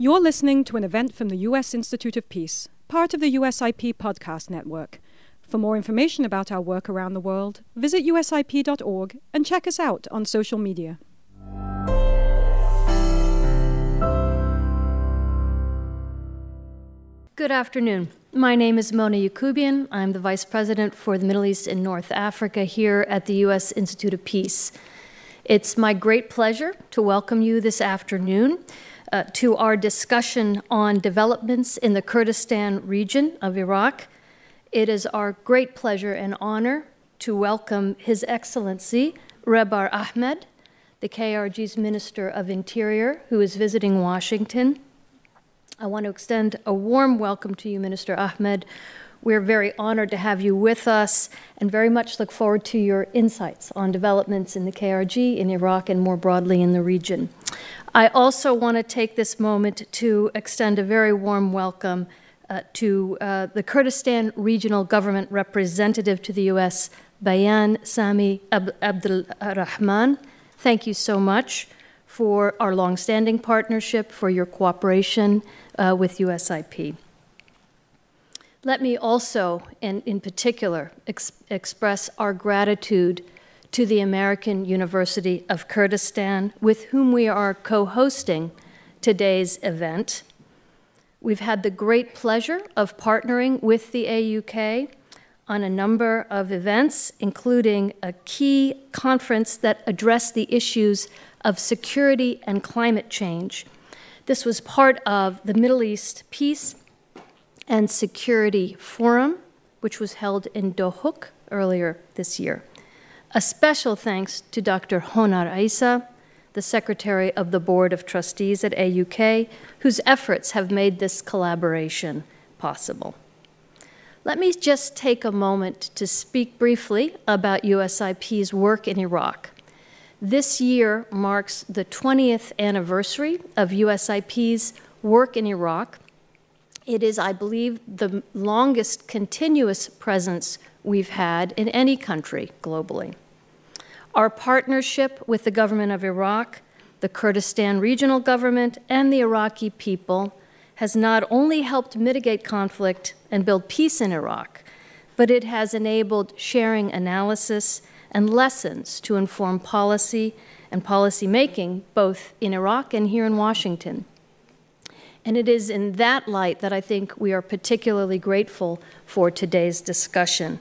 You're listening to an event from the U.S. Institute of Peace, part of the USIP podcast network. For more information about our work around the world, visit usip.org and check us out on social media. Good afternoon. My name is Mona Yacoubian. I'm the Vice President for the Middle East and North Africa here at the U.S. Institute of Peace. It's my great pleasure to welcome you this afternoon uh, to our discussion on developments in the Kurdistan region of Iraq. It is our great pleasure and honor to welcome His Excellency Rebar Ahmed, the KRG's Minister of Interior, who is visiting Washington. I want to extend a warm welcome to you, Minister Ahmed. We're very honored to have you with us and very much look forward to your insights on developments in the KRG, in Iraq, and more broadly in the region. I also want to take this moment to extend a very warm welcome uh, to uh, the Kurdistan Regional Government Representative to the U.S., Bayan Sami Ab- Abdul Rahman. Thank you so much for our longstanding partnership, for your cooperation uh, with USIP. Let me also, and in particular, ex- express our gratitude to the American University of Kurdistan, with whom we are co hosting today's event. We've had the great pleasure of partnering with the AUK on a number of events, including a key conference that addressed the issues of security and climate change. This was part of the Middle East Peace and Security Forum, which was held in Dohuk earlier this year. A special thanks to Dr. Honar Isa, the Secretary of the Board of Trustees at AUK, whose efforts have made this collaboration possible. Let me just take a moment to speak briefly about USIP's work in Iraq. This year marks the 20th anniversary of USIP's work in Iraq. It is, I believe, the longest continuous presence we've had in any country globally. Our partnership with the government of Iraq, the Kurdistan regional government, and the Iraqi people has not only helped mitigate conflict and build peace in Iraq, but it has enabled sharing analysis and lessons to inform policy and policy making, both in Iraq and here in Washington. And it is in that light that I think we are particularly grateful for today's discussion.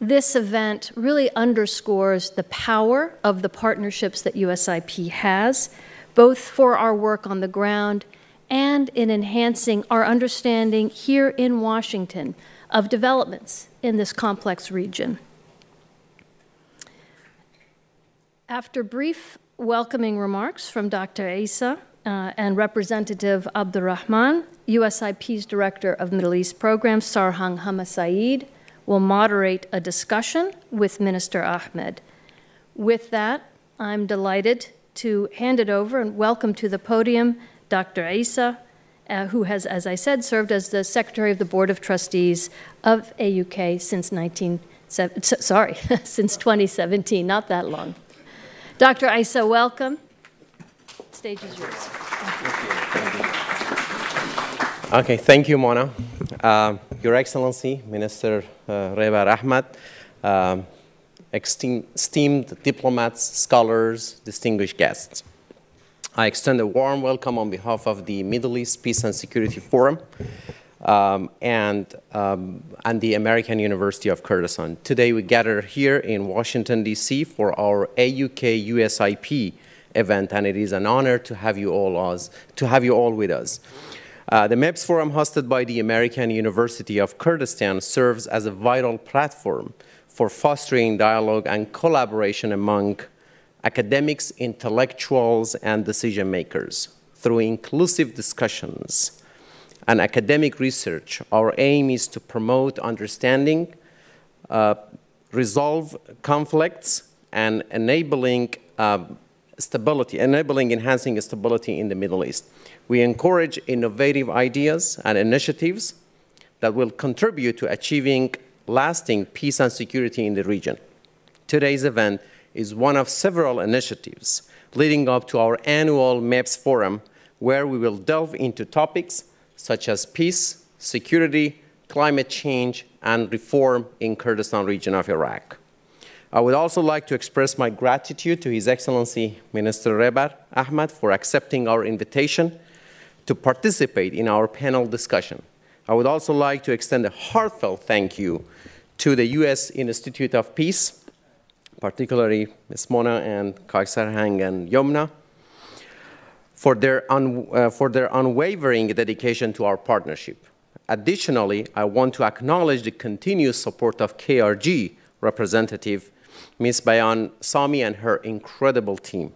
This event really underscores the power of the partnerships that USIP has, both for our work on the ground and in enhancing our understanding here in Washington of developments in this complex region. After brief welcoming remarks from Dr. Isa uh, and Representative Abdurrahman, USIP's Director of Middle East Programs, Sarhang Hamasaeed, will moderate a discussion with Minister Ahmed. With that, I'm delighted to hand it over and welcome to the podium Dr. Isa, uh, who has, as I said, served as the Secretary of the Board of Trustees of AUK since 19, sorry, since 2017, not that long. Dr. Isa, welcome. Stage is yours. Thank you. Okay, thank you, Mona. Uh, Your Excellency, Minister uh, Ahmed, um, esteemed diplomats, scholars, distinguished guests. I extend a warm welcome on behalf of the Middle East Peace and Security Forum um, and, um, and the American University of Kurdistan. Today we gather here in Washington, D.C. for our AUK USIP event, and it is an honor to have you all, us, to have you all with us. Uh, the MEPS Forum, hosted by the American University of Kurdistan, serves as a vital platform for fostering dialogue and collaboration among academics, intellectuals, and decision makers through inclusive discussions and academic research, our aim is to promote understanding, uh, resolve conflicts, and enabling uh, stability, enabling enhancing stability in the Middle East. We encourage innovative ideas and initiatives that will contribute to achieving lasting peace and security in the region. Today's event is one of several initiatives leading up to our annual MEPS Forum where we will delve into topics such as peace, security, climate change, and reform in Kurdistan region of Iraq. I would also like to express my gratitude to His Excellency Minister Rebar Ahmed for accepting our invitation to participate in our panel discussion. I would also like to extend a heartfelt thank you to the U.S. Institute of Peace, particularly Ms. Mona and Kaysar Hang and Yomna, for their, uh, for their unwavering dedication to our partnership. Additionally, I want to acknowledge the continuous support of KRG representative Ms. Bayan Sami and her incredible team,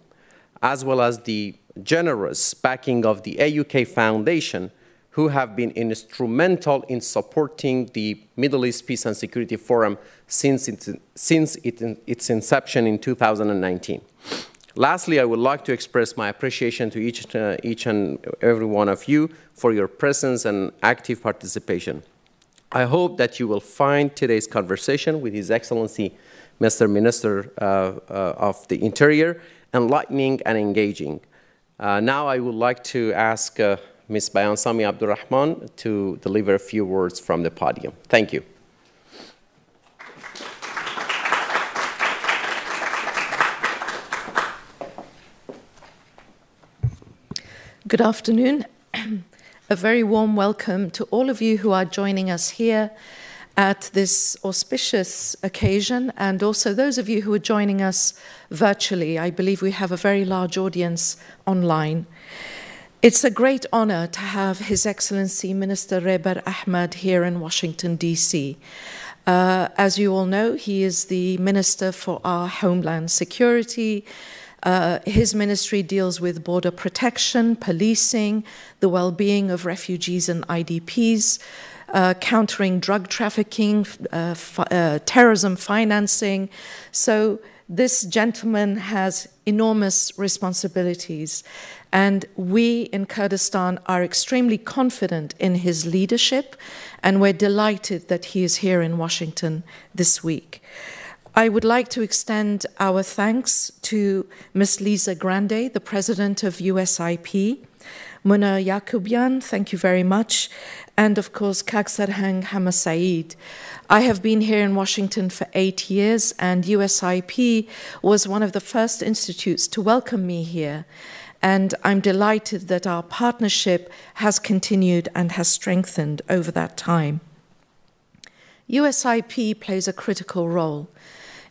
as well as the generous backing of the AUK Foundation, who have been instrumental in supporting the Middle East Peace and Security Forum since, it, since it, its inception in 2019. Lastly, I would like to express my appreciation to each, uh, each and every one of you for your presence and active participation. I hope that you will find today's conversation with His Excellency Mr. Minister uh, uh, of the Interior enlightening and engaging. Uh, now I would like to ask uh, Ms. Bayan Sami Abdurrahman to deliver a few words from the podium. Thank you. Good afternoon. A very warm welcome to all of you who are joining us here at this auspicious occasion, and also those of you who are joining us virtually. I believe we have a very large audience online. It's a great honor to have His Excellency Minister Rebar Ahmed here in Washington, D.C. Uh, as you all know, he is the Minister for our Homeland Security, uh, his ministry deals with border protection, policing, the well being of refugees and IDPs, uh, countering drug trafficking, uh, uh, terrorism financing. So, this gentleman has enormous responsibilities. And we in Kurdistan are extremely confident in his leadership, and we're delighted that he is here in Washington this week. I would like to extend our thanks to Ms. Lisa Grande, the president of USIP, Mona Yacoubian, thank you very much, and of course Kagsarhang Hamasaeed. I have been here in Washington for eight years, and USIP was one of the first institutes to welcome me here. And I'm delighted that our partnership has continued and has strengthened over that time. USIP plays a critical role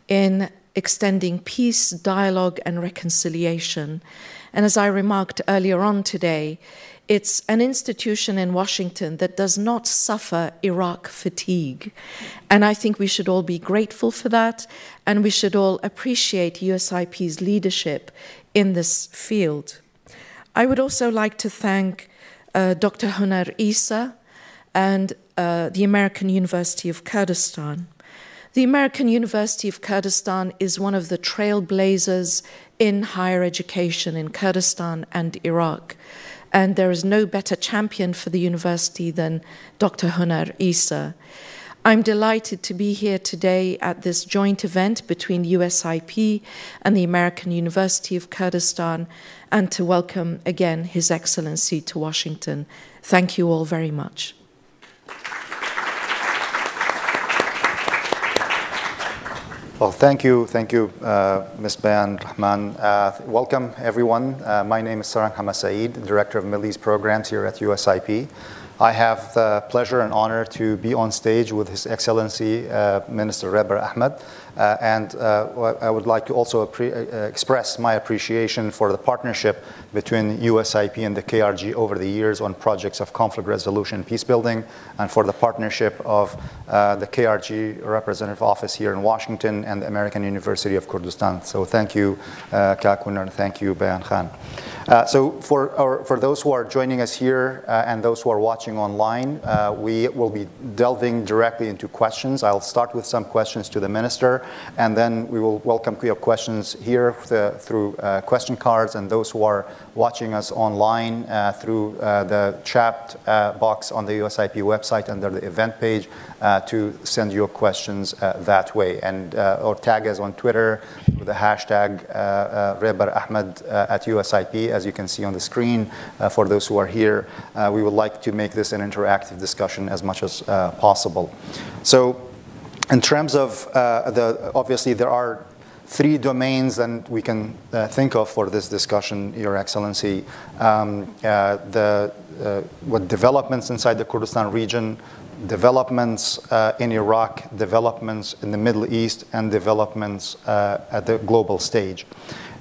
in extending peace, dialogue, and reconciliation. And as I remarked earlier on today, it's an institution in Washington that does not suffer Iraq fatigue. And I think we should all be grateful for that, and we should all appreciate USIP's leadership in this field. I would also like to thank uh, Dr. Hunar Isa and uh, the American University of Kurdistan. The American University of Kurdistan is one of the trailblazers in higher education in Kurdistan and Iraq. And there is no better champion for the university than Dr. Hunar Isa. I'm delighted to be here today at this joint event between USIP and the American University of Kurdistan and to welcome again His Excellency to Washington. Thank you all very much. Well, thank you, thank you, uh, Ms. Bayan Rahman. Uh, welcome, everyone. Uh, my name is Sarhang Hamasaeed, Director of Middle East Programs here at USIP. I have the pleasure and honor to be on stage with His Excellency uh, Minister Rebar Ahmed, uh, and uh, I would like to also express my appreciation for the partnership between USIP and the KRG over the years on projects of conflict resolution peace building, and for the partnership of uh, the KRG representative office here in Washington and the American University of Kurdistan. So thank you, uh, Kak Hunar, and thank you, Bayan Khan. Uh, so for, our, for those who are joining us here uh, and those who are watching online, uh, we will be delving directly into questions. I'll start with some questions to the minister, And then we will welcome your questions here the, through uh, question cards and those who are watching us online uh, through uh, the chat uh, box on the USIP website under the event page uh, to send your questions uh, that way. And uh, or tag us on Twitter with the hashtag Rebar Ahmed at USIP, as you can see on the screen for those who are here. we would like to make this an interactive discussion as much as possible. So in terms of uh, the, obviously there are three domains that we can uh, think of for this discussion, Your Excellency. Um, uh, the, uh, what developments inside the Kurdistan region, developments uh, in Iraq, developments in the Middle East, and developments uh, at the global stage.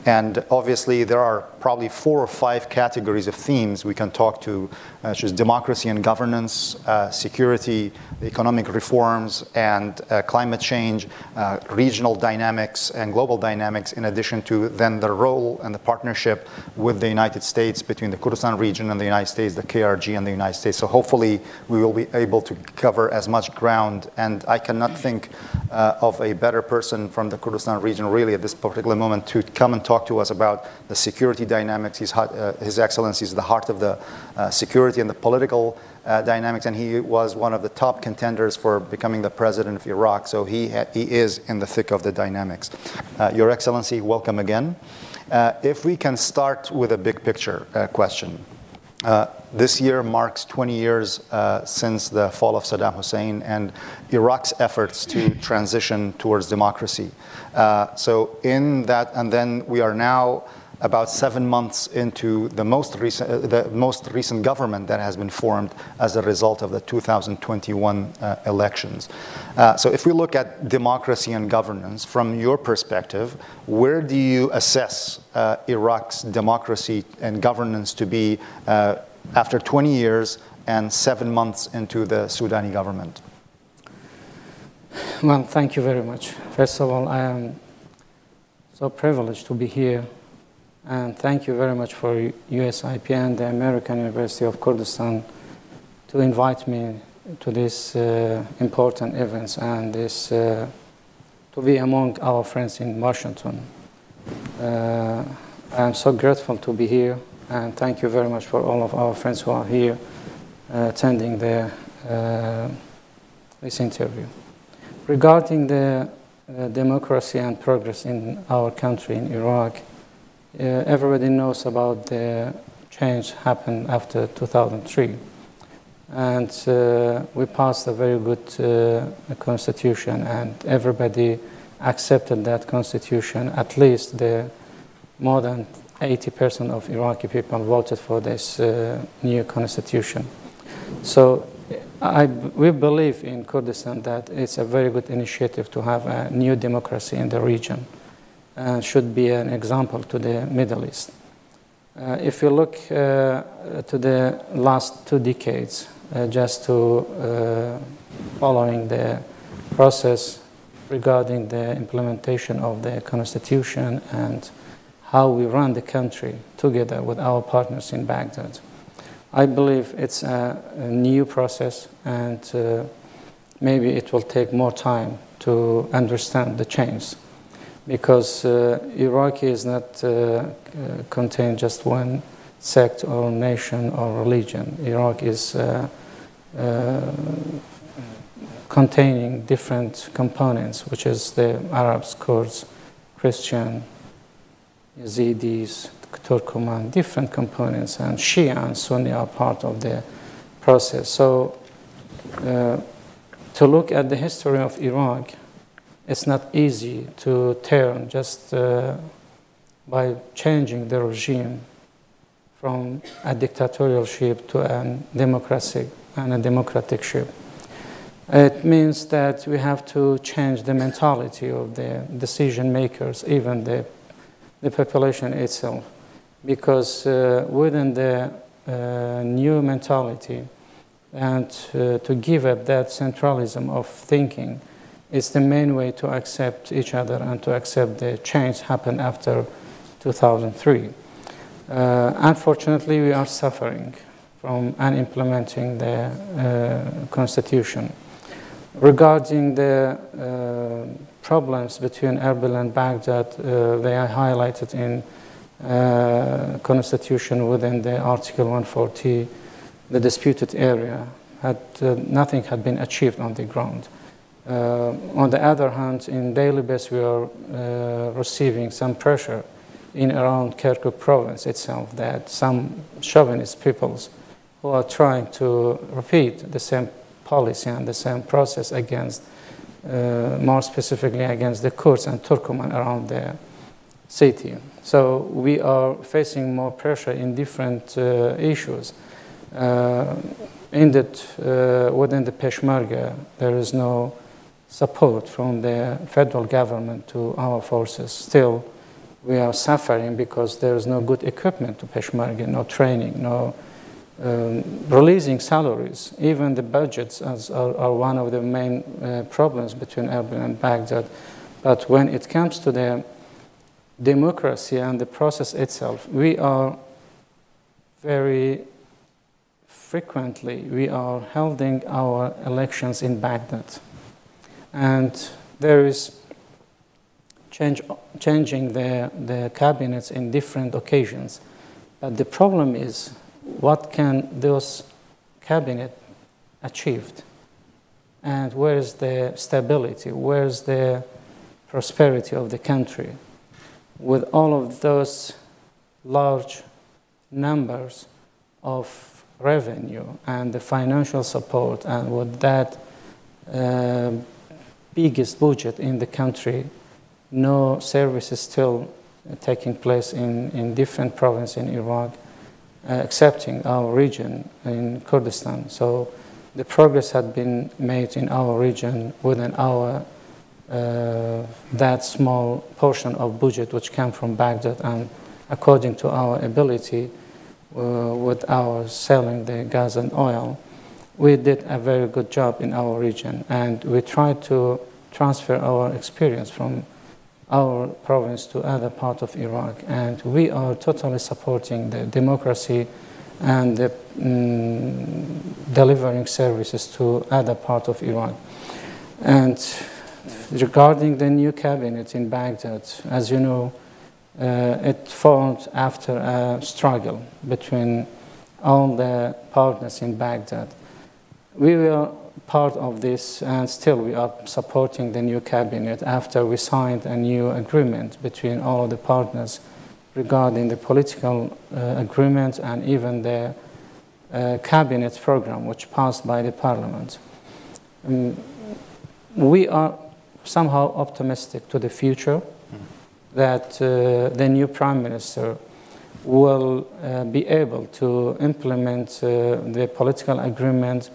And obviously, there are probably four or five categories of themes we can talk to, uh, such as democracy and governance, uh, security, economic reforms, and uh, climate change, uh, regional dynamics, and global dynamics, in addition to then the role and the partnership with the United States between the Kurdistan region and the United States, the KRG and the United States. So hopefully, we will be able to cover as much ground. And I cannot think uh, of a better person from the Kurdistan region, really, at this particular moment, to come and talk to us about the security dynamics. His, uh, His Excellency is the heart of the uh, security and the political uh, dynamics, and he was one of the top contenders for becoming the president of Iraq. So he, he is in the thick of the dynamics. Uh, Your Excellency, welcome again. Uh, if we can start with a big picture uh, question. this year marks 20 years since the fall of Saddam Hussein and Iraq's efforts to transition towards democracy. Uh, so in that, and then we are now about seven months into the most recent, uh, the most recent government that has been formed as a result of the 2021 uh, elections. Uh, so if we look at democracy and governance from your perspective, where do you assess uh, Iraq's democracy and governance to be uh, after 20 years and seven months into the Sudani government? Well, thank you very much. First of all, I am so privileged to be here, and thank you very much for USIP and the American University of Kurdistan to invite me to this uh, important events and this uh, to be among our friends in Washington. Uh, I am so grateful to be here, and thank you very much for all of our friends who are here uh, attending the, uh, this interview. Regarding the uh, democracy and progress in our country, in Iraq, everybody knows about the change happened after 2003. And uh, we passed a very good uh, constitution, and everybody accepted that constitution. At least the more than 80% of Iraqi people voted for this uh, new constitution. So I, we believe in Kurdistan that it's a very good initiative to have a new democracy in the region and should be an example to the Middle East. Uh, if you look uh, to the last two decades, uh, just to uh, following the process regarding the implementation of the constitution and how we run the country together with our partners in Baghdad. I believe it's a, a new process and uh, maybe it will take more time to understand the change because uh, Iraq is not uh, contain just one sect or nation or religion. Iraq is uh, containing different components, which is the Arabs, Kurds, Christian, Yazidis, Turkoman, different components, and Shia and Sunni are part of the process. So, uh, to look at the history of Iraq, it's not easy to turn just uh, by changing the regime from a dictatorialship to a democratic and a democratic ship. It means that we have to change the mentality of the decision makers, even the, the population itself because uh, within the uh, new mentality and uh, to give up that centralism of thinking is the main way to accept each other and to accept the change happened after 2003. Uh, unfortunately, we are suffering from unimplementing the uh, constitution. Regarding the uh, problems between Erbil and Baghdad, uh, they are highlighted in uh, constitution within the Article 140, the disputed area. Had, uh, nothing had been achieved on the ground. Uh, on the other hand, in daily basis, we are uh, receiving some pressure in around Kirkuk province itself that some chauvinist peoples who are trying to repeat the same policy and the same process against, uh, more specifically against the Kurds and Turkoman around the city. So we are facing more pressure in different uh, issues. Uh, in that, uh, within the Peshmerga, there is no support from the federal government to our forces. Still, we are suffering because there is no good equipment to Peshmerga, no training, no um, releasing salaries. Even the budgets are, are, one of the main uh, problems between Erbil and Baghdad. But when it comes to the democracy and the process itself, we are very frequently, we are holding our elections in Baghdad. And there is change, changing the, cabinets in different occasions. But the problem is what can those cabinet achieved? And where's the stability? Where's the prosperity of the country? With all of those large numbers of revenue and the financial support, and with that uh, biggest budget in the country, no services still taking place in, in different provinces in Iraq uh, accepting our region in Kurdistan. So the progress had been made in our region within our uh, that small portion of budget which came from Baghdad and according to our ability uh, with our selling the gas and oil, we did a very good job in our region and we tried to transfer our experience from our province to other part of Iraq. And we are totally supporting the democracy and the, um, delivering services to other part of Iraq. And regarding the new cabinet in Baghdad, as you know, uh, it formed after a struggle between all the partners in Baghdad. We will part of this, and still we are supporting the new cabinet after we signed a new agreement between all the partners regarding the political uh, agreement and even the uh, cabinet program which passed by the parliament. Um, we are somehow optimistic to the future that uh, the new prime minister will uh, be able to implement uh, the political agreement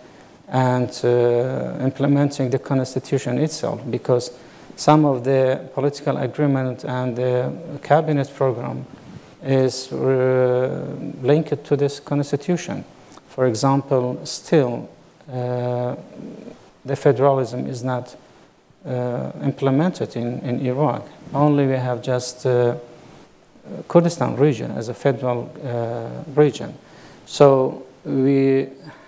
and uh, implementing the constitution itself because some of the political agreement and the cabinet program is uh, linked to this constitution. For example, still uh, the federalism is not uh, implemented in, in Iraq. Only we have just uh, Kurdistan region as a federal uh, region. So we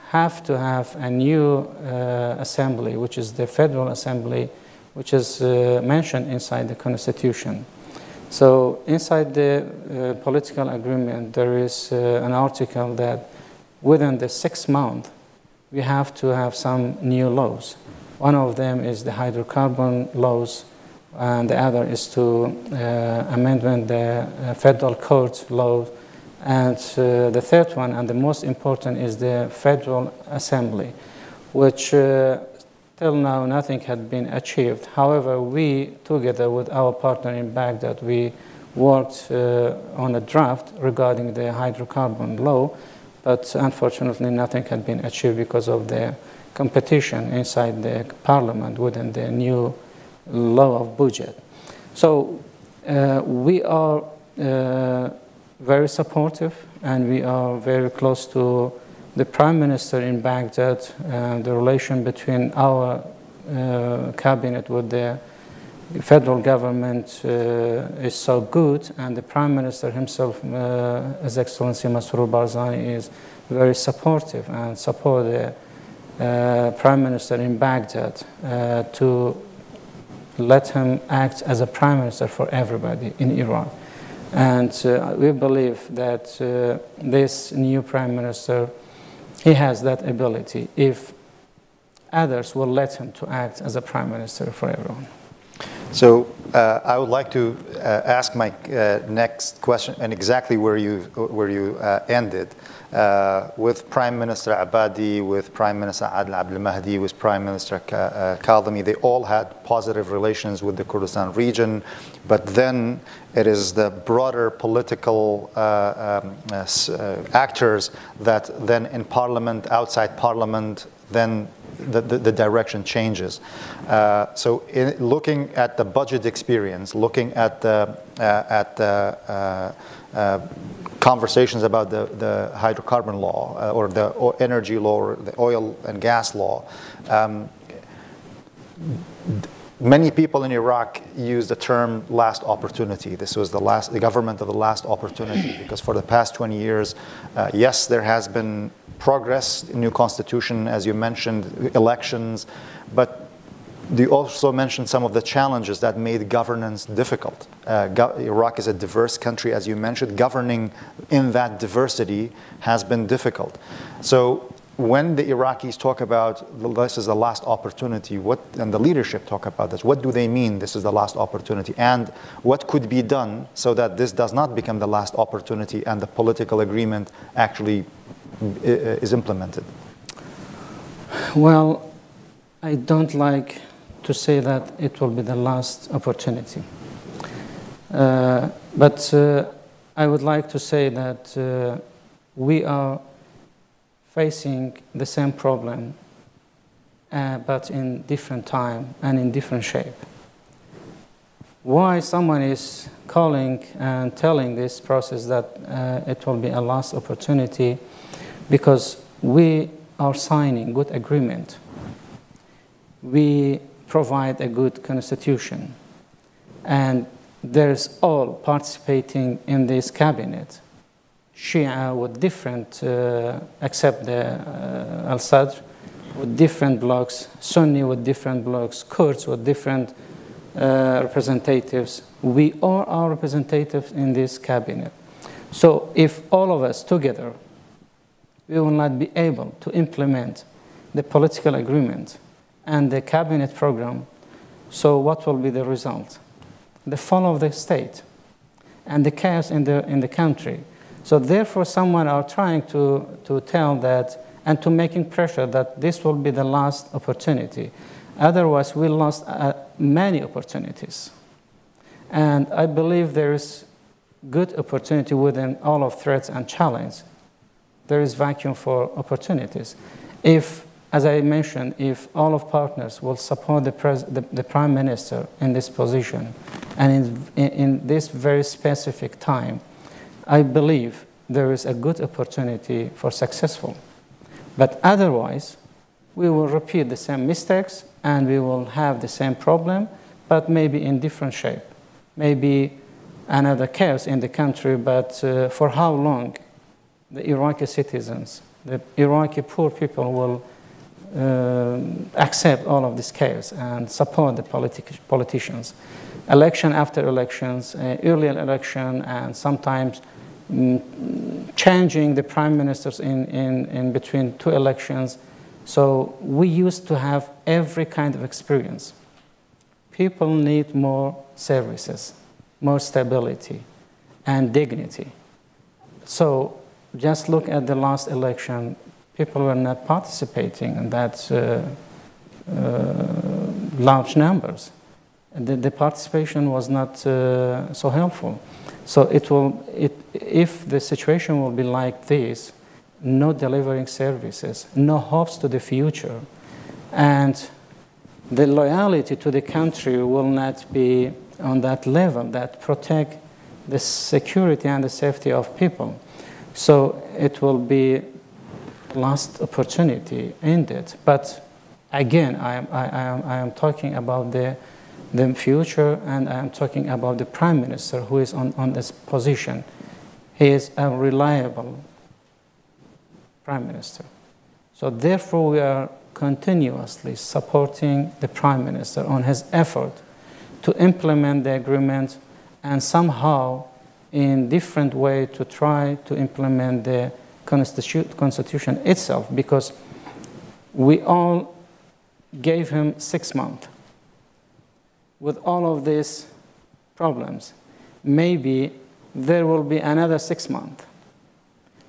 have to have a new uh, assembly, which is the Federal Assembly, which is uh, mentioned inside the Constitution. So, inside the uh, political agreement, there is uh, an article that within the six months, we have to have some new laws. One of them is the hydrocarbon laws, and the other is to uh, amendment the uh, federal court laws and uh, the third one, and the most important, is the Federal Assembly, which uh, till now nothing had been achieved. However, we, together with our partner in Baghdad, we worked uh, on a draft regarding the hydrocarbon law, but unfortunately nothing had been achieved because of the competition inside the parliament within the new law of budget. So uh, we are uh, very supportive, and we are very close to the prime minister in Baghdad. And the relation between our uh, cabinet with the federal government uh, is so good, and the prime minister himself, uh, His Excellency Masroor Barzani, is very supportive and support the uh, prime minister in Baghdad uh, to let him act as a prime minister for everybody in Iraq. And uh, we believe that uh, this new prime minister, he has that ability if others will let him to act as a prime minister for everyone. So uh, I would like to uh, ask my uh, next question, and exactly where you where you uh, ended, uh, with Prime Minister Abadi, with Prime Minister Adel Abdel Mahdi, with Prime Minister uh, Kadhimi. They all had positive relations with the Kurdistan region, but then it is the broader political um, actors that then in Parliament, outside Parliament, then the, the, the direction changes. Uh, so in looking at the budget experience, looking at the, uh, at the uh, uh conversations about the, the hydrocarbon law or the energy law or the oil and gas law, um, many people in Iraq use the term last opportunity. This was the last, the government of the last opportunity because for the past 20 years, uh, yes, there has been progress, new constitution, as you mentioned, elections, but you also mentioned some of the challenges that made governance difficult. Uh, go- Iraq is a diverse country, as you mentioned. Governing in that diversity has been difficult. So, when the Iraqis talk about this is the last opportunity, what, and the leadership talk about this, what do they mean this is the last opportunity? And what could be done so that this does not become the last opportunity and the political agreement actually is implemented? Well, I don't like to say that it will be the last opportunity. Uh, but uh, I would like to say that uh, we are facing the same problem, uh, but in different time and in different shape. Why someone is calling and telling this process that uh, it will be a last opportunity because we are signing good agreement. We provide a good constitution, and there's all participating in this cabinet. Shia with different, uh, except the uh, Al Sadr, with different blocks, Sunni with different blocks, Kurds with different uh, representatives. We all are representatives in this cabinet. So if all of us together we will not be able to implement the political agreement and the cabinet program. So, what will be the result? The fall of the state and the chaos in the, in the country. So, therefore, someone are trying to, to tell that and to making pressure that this will be the last opportunity. Otherwise, we lost uh, many opportunities. And I believe there is good opportunity within all of threats and challenge there is vacuum for opportunities. If, as I mentioned, if all of partners will support the, the, the prime minister in this position and in, in, in this very specific time, I believe there is a good opportunity for successful. But otherwise, we will repeat the same mistakes and we will have the same problem, but maybe in different shape. Maybe another chaos in the country, but uh, for how long the Iraqi citizens, the Iraqi poor people will uh, accept all of this chaos and support the politi- politicians. Election after elections, uh, early election, and sometimes changing the prime ministers in, in, in between two elections. So we used to have every kind of experience. People need more services, more stability, and dignity. So just look at the last election, people were not participating in that uh, uh, large numbers. The, the, participation was not uh, so helpful. So it will, it, if the situation will be like this, no delivering services, no hopes to the future, and the loyalty to the country will not be on that level that protect the security and the safety of people. So it will be last opportunity ended. But again, I I, I, am, I am talking about the, the future and I am talking about the prime minister who is on, on this position. He is a reliable prime minister. So therefore, we are continuously supporting the prime minister on his effort to implement the agreement and somehow in different way to try to implement the constitution itself because we all gave him six months with all of these problems maybe there will be another six months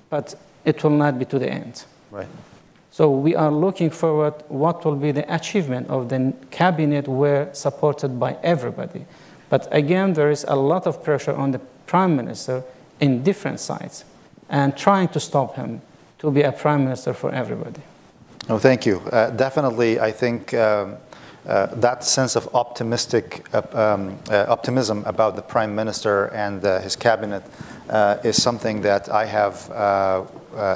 but it will not be to the end Right. so we are looking forward what will be the achievement of the cabinet were supported by everybody. But again, there is a lot of pressure on the prime minister in different sides and trying to stop him to be a prime minister for everybody. Oh, thank you. Uh, definitely, I think um, uh, that sense of optimistic uh, um, uh, optimism about the prime minister and uh, his cabinet is something that I have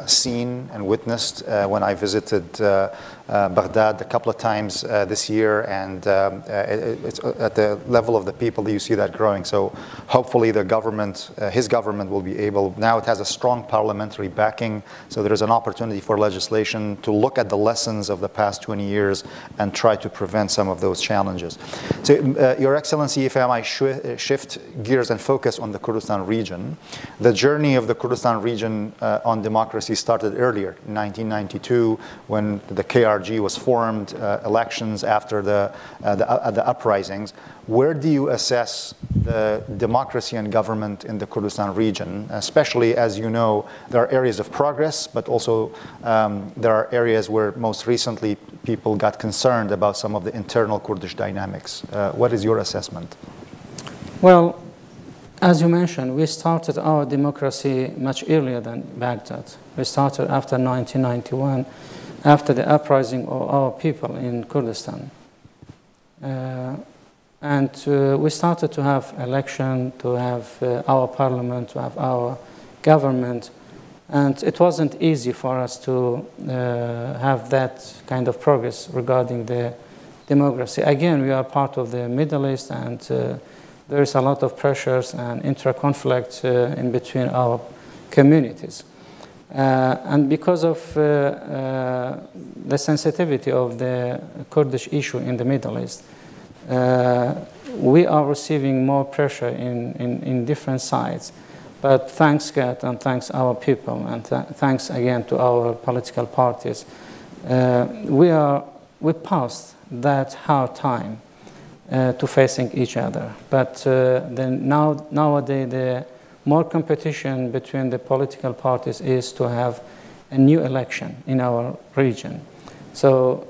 seen and witnessed uh, when I visited uh, uh, Baghdad a couple of times uh, this year, and um, uh, it, it's at the level of the people you see that growing. So hopefully, the government, uh, his government, will be able. Now it has a strong parliamentary backing, so there is an opportunity for legislation to look at the lessons of the past 20 years and try to prevent some of those challenges. So, uh, Your Excellency, if I might sh- shift gears and focus on the Kurdistan region, the journey of the Kurdistan region uh, on democracy started earlier in 1992 when the KRG was formed, uh, elections after the, uh, the, uh, the uprisings. Where do you assess the democracy and government in the Kurdistan region? Especially as you know, there are areas of progress, but also um, there are areas where most recently people got concerned about some of the internal Kurdish dynamics. Uh, what is your assessment? Well, as you mentioned, we started our democracy much earlier than Baghdad. We started after 1991, after the uprising of our people in Kurdistan. Uh, and uh, we started to have election, to have uh, our parliament, to have our government. And it wasn't easy for us to uh, have that kind of progress regarding the democracy. Again, we are part of the Middle East and uh, there is a lot of pressures and intra-conflict uh, in between our communities. Uh, and because of uh, the sensitivity of the Kurdish issue in the Middle East, we are receiving more pressure in, in, in, different sides. But thanks God and thanks our people and th- thanks again to our political parties, uh, we, are, we passed that hard time uh, to facing each other. But uh, then now, nowadays, the more competition between the political parties is to have a new election in our region. So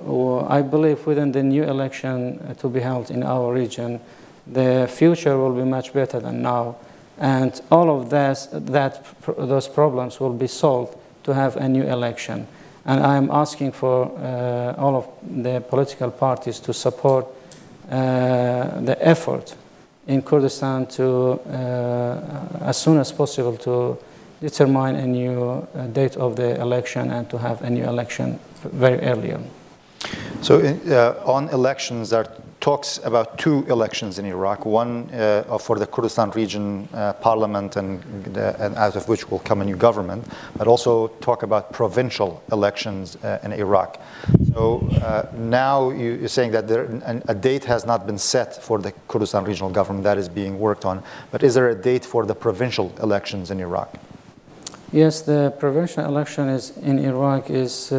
uh, I believe within the new election uh, to be held in our region, the future will be much better than now. And all of this, that, those problems will be solved to have a new election. And I am asking for uh, all of the political parties to support the effort in Kurdistan to, uh, as soon as possible, to determine a new uh, date of the election and to have a new election very early on. So, uh, on elections, are talks about two elections in Iraq. One uh, for the Kurdistan region uh, parliament, and, the, and, out of which will come a new government, but also talk about provincial elections uh, in Iraq. So uh, now you, are saying that there, a date has not been set for the Kurdistan regional government that is being worked on. But is there a date for the provincial elections in Iraq? Yes, the provincial election is in Iraq is uh,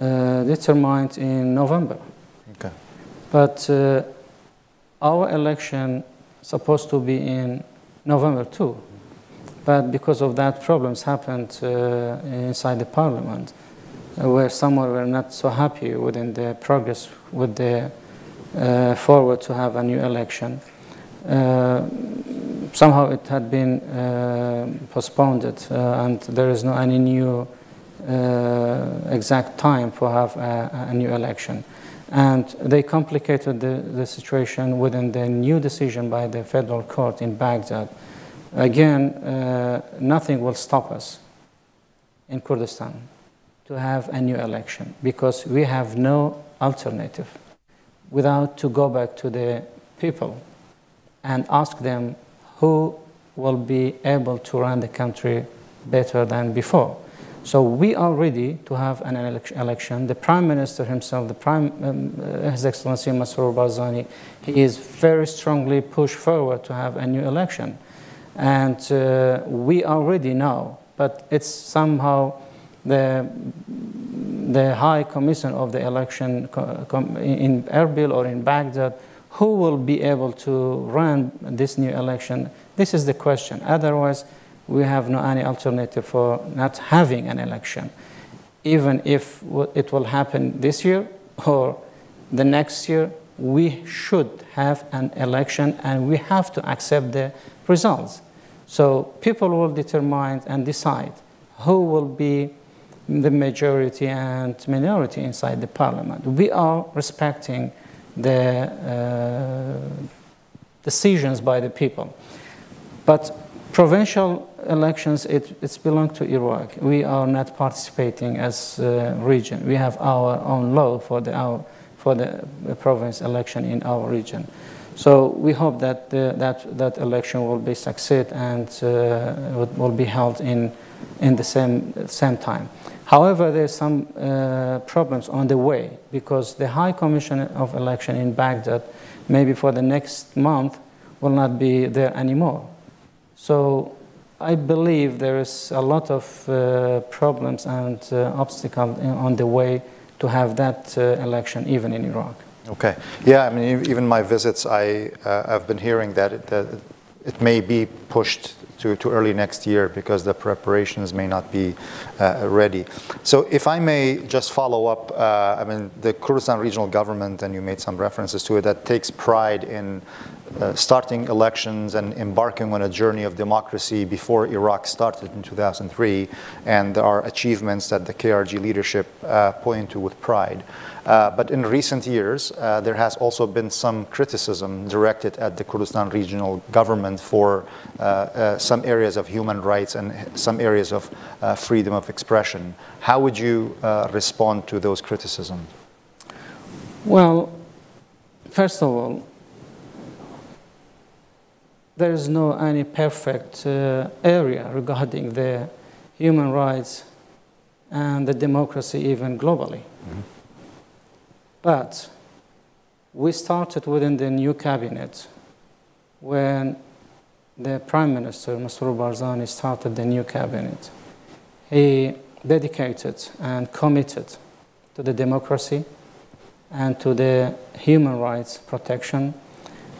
uh, determined in November. But uh, our election supposed to be in November too. But because of that, problems happened uh, inside the parliament, uh, where some were not so happy within the progress with the forward to have a new election. Uh, somehow it had been uh, postponed uh, and there is no any new exact time for have a, a, new election. And they complicated the, the situation within the new decision by the federal court in Baghdad. Again, uh, nothing will stop us in Kurdistan to have a new election because we have no alternative without to go back to the people and ask them who will be able to run the country better than before. So we are ready to have an election. The Prime Minister himself, the Prime, um, uh, His Excellency Masroor Barzani, he is very strongly pushed forward to have a new election. And uh, we are ready now, but it's somehow the, the High Commission of the election in Erbil or in Baghdad who will be able to run this new election? This is the question. Otherwise, we have no any alternative for not having an election, even if it will happen this year or the next year. We should have an election, and we have to accept the results. So people will determine and decide who will be the majority and minority inside the parliament. We are respecting the uh, decisions by the people. But provincial elections, it, it's belong to Iraq. We are not participating as a region. We have our own law for the, our, for the province election in our region. So we hope that the, that, that election will be succeed and uh, will be held in, in the same, same time. However, there's some uh, problems on the way because the High Commission of Election in Baghdad, maybe for the next month, will not be there anymore. So I believe there is a lot of uh, problems and uh, obstacles on the way to have that uh, election, even in Iraq. Okay. Yeah, I mean, even my visits, I, uh, I've been hearing that it, that it may be pushed to, to early next year because the preparations may not be uh, ready. So if I may just follow up, uh, I mean, the Kurdistan regional government, and you made some references to it, that takes pride in uh, starting elections and embarking on a journey of democracy before Iraq started in 2003, and there are achievements that the KRG leadership uh, point to with pride. Uh, but in recent years, uh, there has also been some criticism directed at the Kurdistan regional government for uh, uh some areas of human rights and some areas of uh, freedom of expression. How would you uh, respond to those criticisms? Well, first of all, there is no any perfect area regarding the human rights and the democracy even globally. Mm-hmm. But we started within the new cabinet when the Prime Minister, Masroor Barzani, started the new cabinet. He dedicated and committed to the democracy and to the human rights protection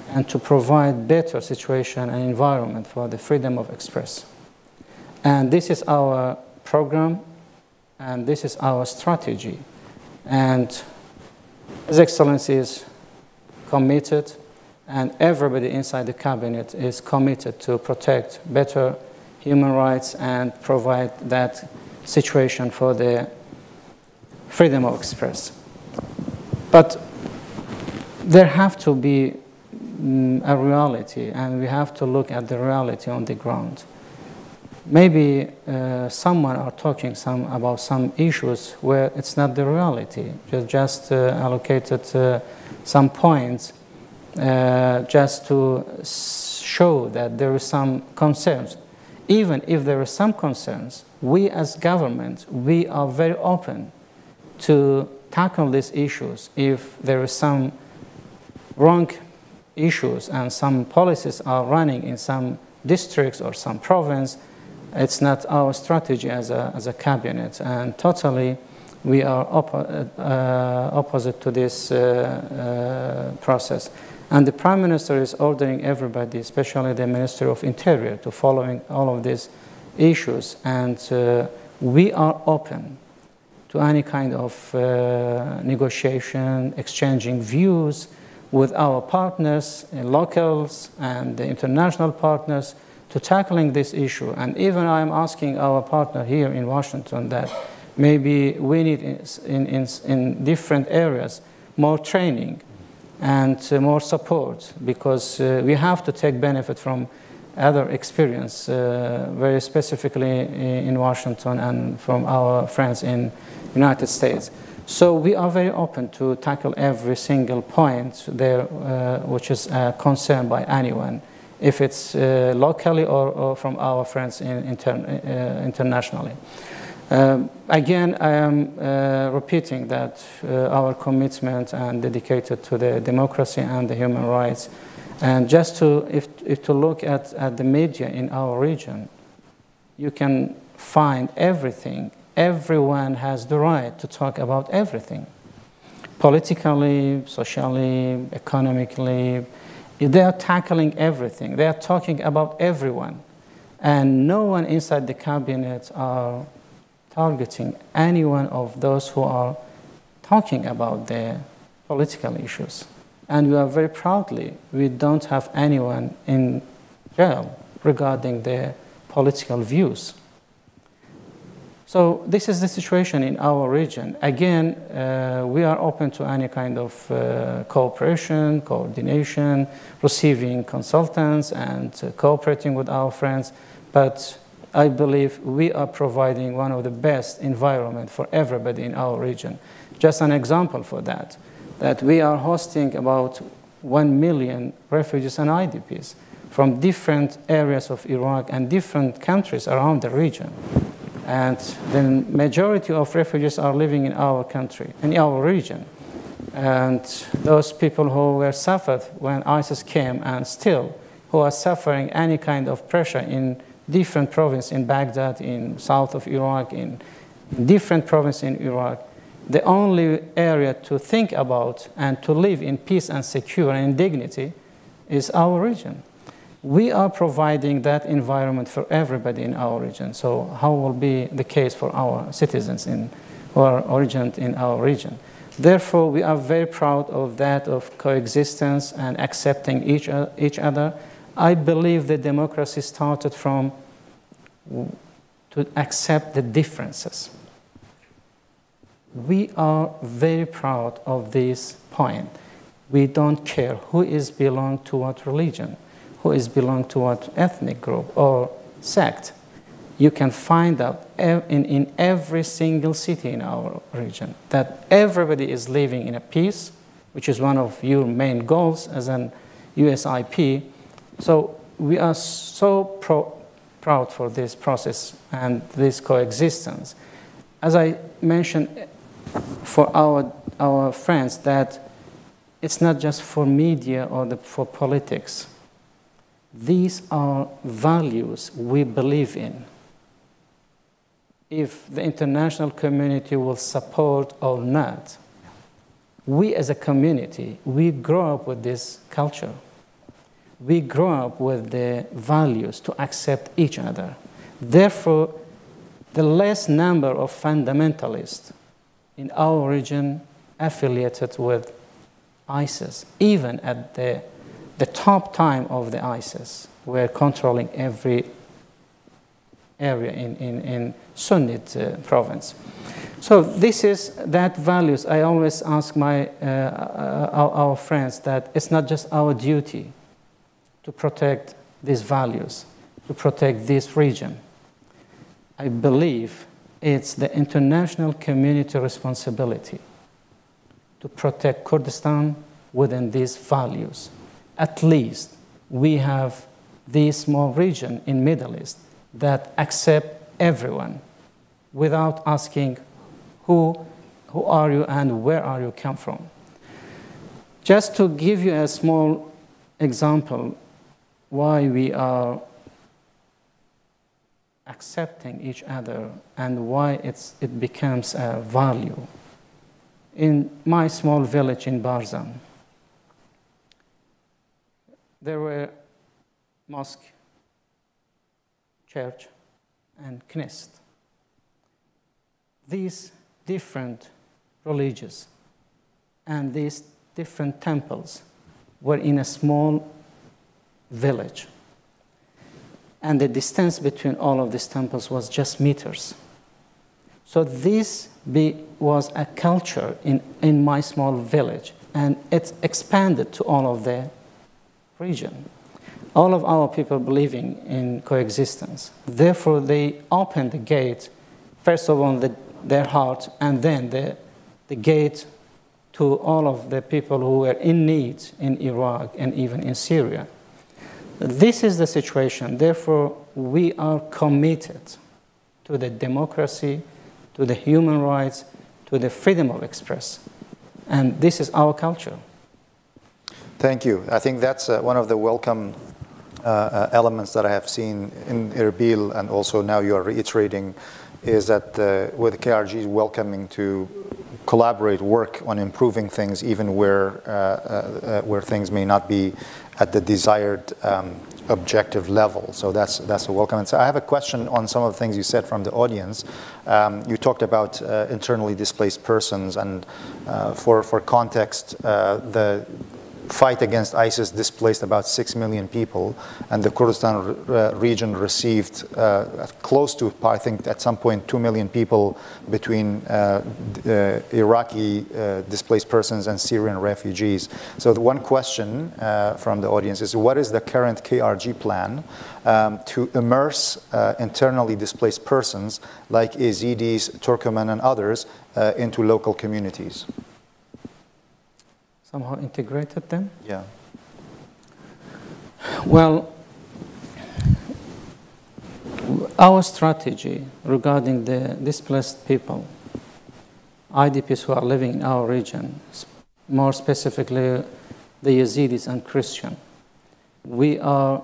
and to provide better situation and environment for the freedom of express. And this is our program and this is our strategy. And his Excellency is committed, and everybody inside the cabinet is committed to protect better human rights and provide that situation for the freedom of express. But there have to be mm, a reality, and we have to look at the reality on the ground maybe uh, someone are talking some about some issues where it's not the reality just just uh, allocated uh, some points uh, just to show that there is some concerns. Even if there are some concerns we as government we are very open to tackle these issues if there is some wrong issues and some policies are running in some districts or some province. It's not our strategy as a, as a cabinet, and totally we are oppo uh, opposite to this uh, uh, process. And the Prime Minister is ordering everybody, especially the Minister of Interior, to following all of these issues. And uh, we are open to any kind of uh, negotiation, exchanging views with our partners, locals and the international partners, to tackling this issue. And even I'm asking our partner here in Washington that maybe we need in, in, in different areas more training and uh, more support because uh, we have to take benefit from other experience, uh, very specifically in Washington and from our friends in United States. So we are very open to tackle every single point there, which is a concern by anyone if it's uh, locally or, or, from our friends in, inter, uh, internationally. Um, again, I am uh, repeating that uh, our commitment and dedicated to the democracy and the human rights. And just to, if, if to look at, at the media in our region, you can find everything. Everyone has the right to talk about everything politically, socially, economically. They are tackling everything. They are talking about everyone. And no one inside the cabinet are targeting any one of those who are talking about their political issues. And we are very proudly, we don't have anyone in jail regarding their political views. So this is the situation in our region. Again, uh, we are open to any kind of uh, cooperation, coordination, receiving consultants and uh, cooperating with our friends. But I believe we are providing one of the best environment for everybody in our region. Just an example for that, that we are hosting about 1 million refugees and IDPs from different areas of Iraq and different countries around the region. And the majority of refugees are living in our country, in our region. And those people who were suffered when ISIS came and still who are suffering any kind of pressure in different province in Baghdad, in south of Iraq, in different province in Iraq, the only area to think about and to live in peace and secure and in dignity is our region we are providing that environment for everybody in our region. So how will be the case for our citizens in, who are originated in our region? Therefore, we are very proud of that of coexistence and accepting each, each other. I believe that democracy started from to accept the differences. We are very proud of this point. We don't care who is belong to what religion who is belong to what ethnic group or sect. You can find out in, in every single city in our region that everybody is living in a peace, which is one of your main goals as an USIP. So we are so pro proud for this process and this coexistence. As I mentioned for our, our friends that it's not just for media or the, for politics. These are values we believe in. If the international community will support or not, we as a community, we grow up with this culture. We grow up with the values to accept each other. Therefore, the less number of fundamentalists in our region affiliated with ISIS, even at the the top time of the ISIS were controlling every area in, in, in Sunnite uh, province. So this is that values. I always ask my, uh, uh, our, our, friends that it's not just our duty to protect these values, to protect this region. I believe it's the international community responsibility to protect Kurdistan within these values at least we have this small region in Middle East that accept everyone without asking who, who are you and where are you come from. Just to give you a small example why we are accepting each other and why it's, it becomes a value. In my small village in Barzan, there were mosque, church, and Knesset. These different religions and these different temples were in a small village. And the distance between all of these temples was just meters. So this be, was a culture in, in my small village, and it expanded to all of the region. All of our people believing in coexistence. Therefore, they opened the gate, first of all, the, their heart, and then the, the gate to all of the people who were in need in Iraq and even in Syria. This is the situation. Therefore, we are committed to the democracy to the human rights, to the freedom of express. And this is our culture. Thank you. I think that's uh, one of the welcome uh, uh, elements that I have seen in Erbil, and also now you are reiterating, is that uh, with KRG welcoming to collaborate, work on improving things, even where uh, uh, where things may not be at the desired um, objective level. So that's that's a welcome. And so I have a question on some of the things you said from the audience. Um, you talked about uh, internally displaced persons, and uh, for for context, uh, the fight against ISIS displaced about 6 million people, and the Kurdistan uh, region received uh, close to, I think, at some point, 2 million people between uh, uh Iraqi uh, displaced persons and Syrian refugees. So, the one question uh, from the audience is what is the current KRG plan um, to immerse internally displaced persons like Yazidis, Turkoman, and others into local communities? Somehow integrated them? Yeah. Well, our strategy regarding the displaced people, IDPs who are living in our region, more specifically the Yazidis and Christian, we are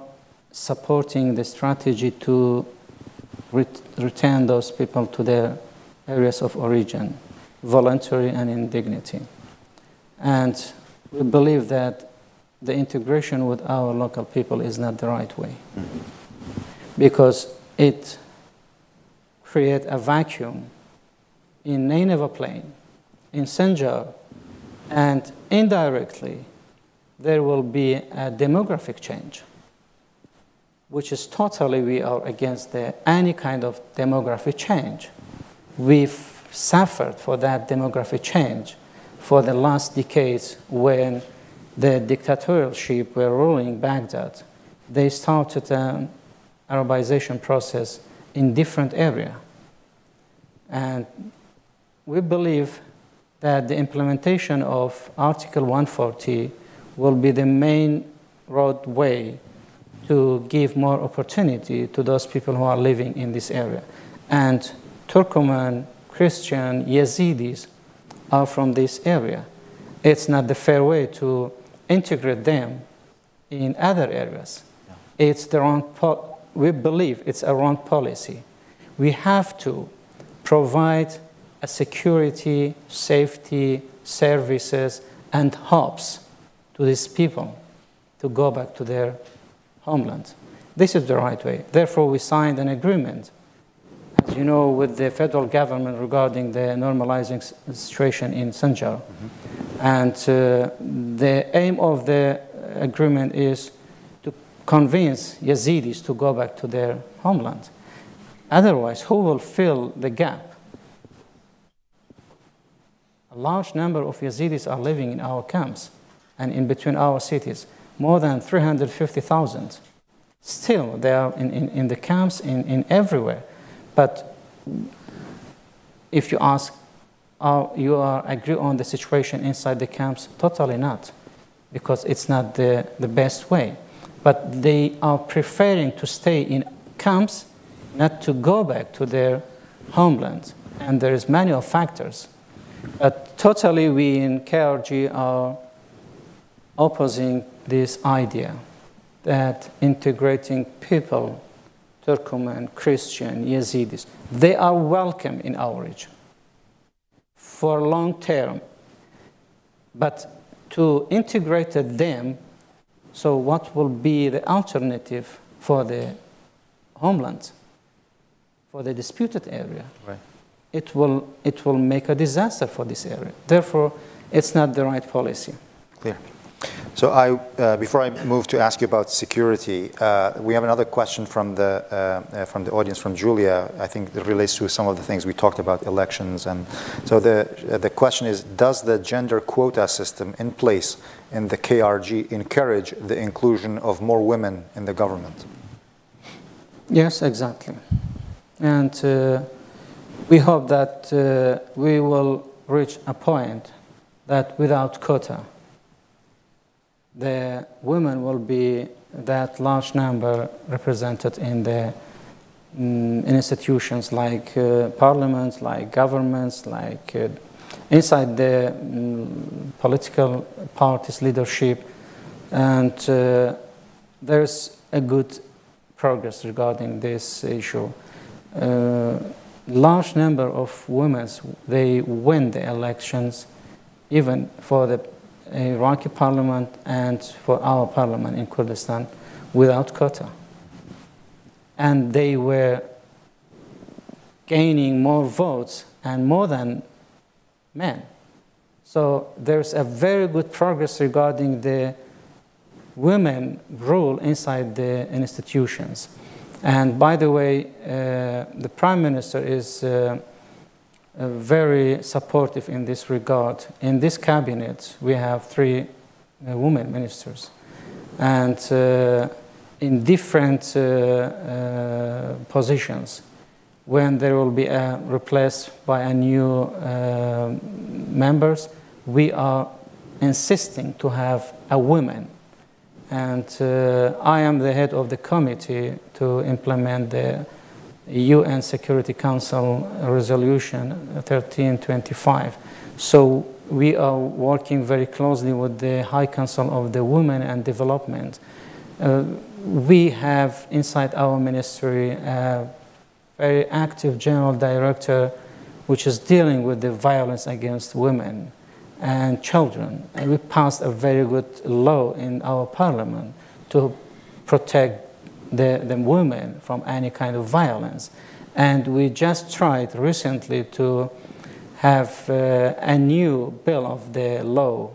supporting the strategy to ret- return those people to their areas of origin, voluntary and in dignity. And we believe that the integration with our local people is not the right way mm-hmm. because it creates a vacuum in Nineveh Plain, in Sinjar, and indirectly there will be a demographic change, which is totally we are against the, any kind of demographic change. We've suffered for that demographic change for the last decades when the dictatorship were ruling Baghdad, they started an Arabization process in different area. And we believe that the implementation of Article 140 will be the main roadway to give more opportunity to those people who are living in this area. And Turkoman, Christian, Yazidis are from this area. It's not the fair way to integrate them in other areas. It's the wrong po- we believe it's a wrong policy. We have to provide a security, safety, services, and hopes to these people to go back to their homeland. This is the right way. Therefore, we signed an agreement you know, with the federal government regarding the normalizing situation in Sinjar. Mm-hmm. And uh, the aim of the agreement is to convince Yazidis to go back to their homeland. Otherwise, who will fill the gap? A large number of Yazidis are living in our camps and in between our cities, more than 350,000. Still, they are in, in, in the camps in, in everywhere. But if you ask, are you are agree on the situation inside the camps? Totally not, because it's not the, the best way. But they are preferring to stay in camps, not to go back to their homeland. And there is many factors. But totally, we in KRG are opposing this idea that integrating people Turkoman, Christian, Yazidis, they are welcome in our region for long term. But to integrate them, so what will be the alternative for the homeland, for the disputed area? Right. It will, it will make a disaster for this area. Therefore, it's not the right policy. Clear. So I, uh, before I move to ask you about security, uh, we have another question from the, uh, uh, from the audience from Julia. I think it relates to some of the things we talked about, elections. And so the, uh, the question is, does the gender quota system in place in the KRG encourage the inclusion of more women in the government? Yes, exactly. And uh, we hope that we will reach a point that without quota, the women will be that large number represented in the mm, institutions like uh, parliaments, like governments, like uh, inside the mm, political parties' leadership, and uh, there's a good progress regarding this issue. Uh, large number of women they win the elections, even for the Iraqi parliament and for our parliament in Kurdistan, without quota, and they were gaining more votes and more than men. So there's a very good progress regarding the women role inside the institutions. And by the way, uh, the Prime Minister is uh, uh, very supportive in this regard. In this cabinet, we have three uh, women ministers. And uh, in different uh, positions, when there will be a replaced by a new members, we are insisting to have a woman and uh, I am the head of the committee to implement the UN Security Council Resolution 1325. So we are working very closely with the High Council of the Women and Development. Uh, we have inside our ministry a very active general director which is dealing with the violence against women and children. And we passed a very good law in our parliament to protect the, the women from any kind of violence. And we just tried recently to have uh, a new bill of the law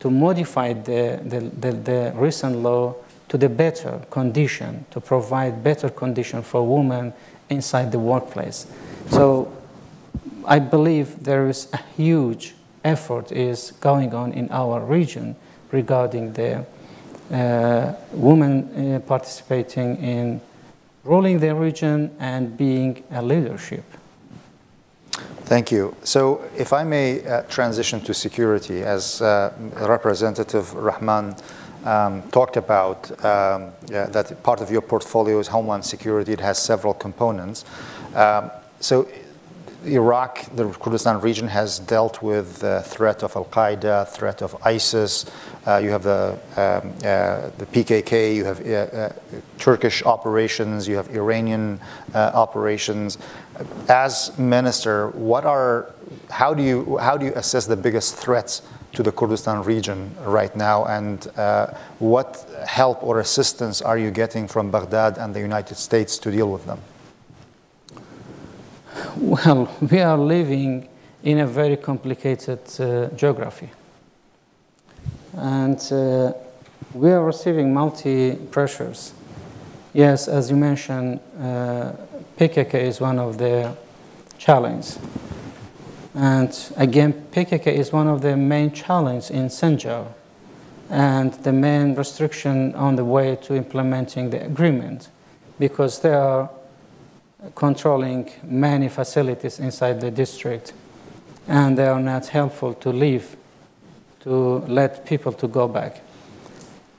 to modify the, the, the, the, recent law to the better condition, to provide better condition for women inside the workplace. So I believe there is a huge effort is going on in our region regarding the women uh, participating in ruling the region and being a leadership. Thank you. So, if I may uh, transition to security, as uh, Representative Rahman um, talked about, um, yeah, that part of your portfolio is homeland security. It has several components. Um, so, Iraq, the Kurdistan region, has dealt with the threat of Al Qaeda, threat of ISIS. Uh, you have the, um, uh, the PKK, you have uh, uh, Turkish operations, you have Iranian uh, operations. As minister, what are, how, do you, how do you assess the biggest threats to the Kurdistan region right now, and uh, what help or assistance are you getting from Baghdad and the United States to deal with them? Well, we are living in a very complicated uh, geography. And uh, we are receiving multi pressures. Yes, as you mentioned, uh, PKK is one of the challenges. And again, PKK is one of the main challenges in Sinjar and the main restriction on the way to implementing the agreement because there are controlling many facilities inside the district, and they are not helpful to leave, to let people to go back.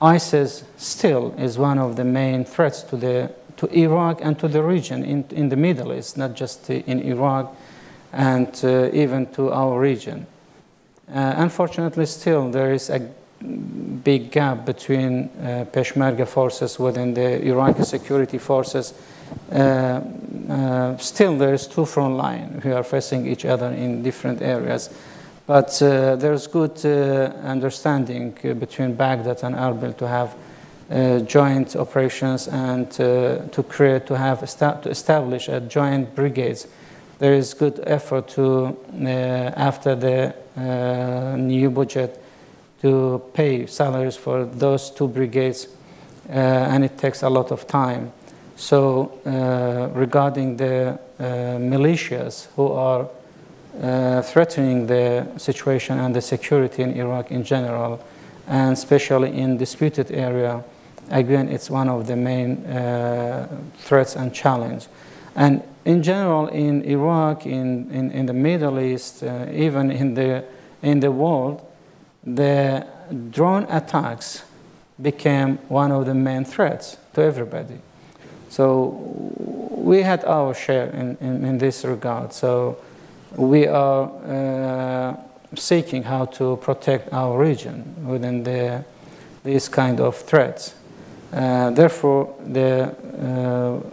ISIS still is one of the main threats to, the, to Iraq and to the region in, in the Middle East, not just in Iraq and uh, even to our region. Uh, unfortunately, still there is a big gap between uh, Peshmerga forces within the Iraqi security forces uh, uh, still there is two front line who are facing each other in different areas. But uh, there's good understanding between Baghdad and Erbil to have uh, joint operations and uh, to create, to have, to establish a joint brigades. There is good effort to, uh, after the new budget, to pay salaries for those two brigades, and it takes a lot of time. So, uh, regarding the uh, militias who are uh, threatening the situation and the security in Iraq in general, and especially in disputed area, again, it's one of the main threats and challenge. And in general, in Iraq, in, in, in the Middle East, uh, even in the, in the world, the drone attacks became one of the main threats to everybody. So we had our share in, in, in this regard. So we are uh, seeking how to protect our region within the, these kind of threats. Uh, therefore, the, uh,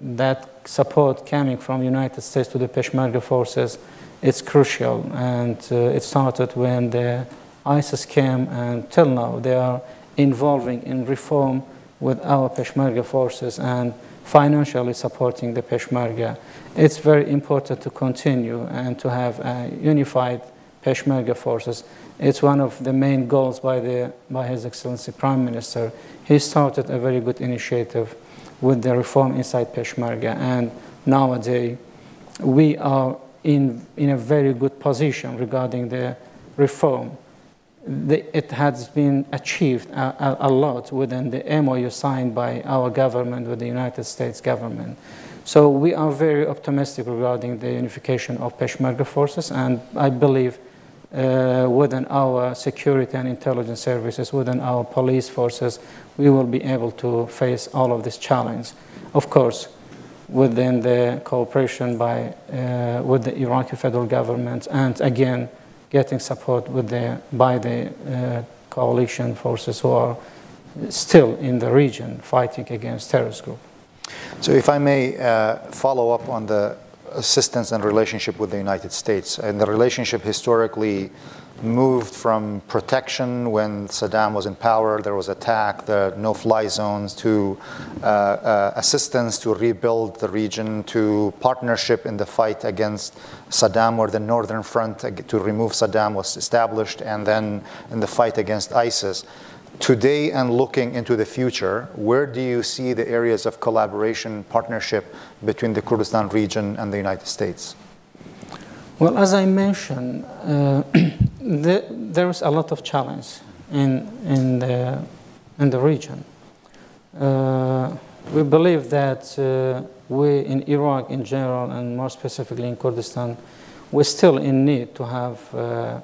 that support coming from United States to the Peshmerga forces is crucial, and uh, it started when the ISIS came, and till now they are involving in reform with our Peshmerga forces and financially supporting the Peshmerga. It's very important to continue and to have a unified Peshmerga forces. It's one of the main goals by, the, by His Excellency Prime Minister. He started a very good initiative with the reform inside Peshmerga, and nowadays we are in, in a very good position regarding the reform the, it has been achieved a, a, a, lot within the MOU signed by our government with the United States government. So we are very optimistic regarding the unification of Peshmerga forces, and I believe uh, within our security and intelligence services, within our police forces, we will be able to face all of this challenge. Of course, within the cooperation by, uh, with the Iraqi federal government, and again, getting support the, by the uh, coalition forces who are still in the region fighting against terrorist group. So if I may uh, follow up on the assistance and relationship with the United States, and the relationship historically moved from protection when Saddam was in power, there was attack, the no-fly zones, to uh, uh, assistance to rebuild the region, to partnership in the fight against Saddam, where the Northern Front to remove Saddam was established, and then in the fight against ISIS. Today and looking into the future, where do you see the areas of collaboration, partnership between the Kurdistan region and the United States? Well, as I mentioned, uh, the, there is a lot of challenge in, in, the, in the region. Uh, we believe that uh, we in Iraq in general, and more specifically in Kurdistan, we're still in need to have uh,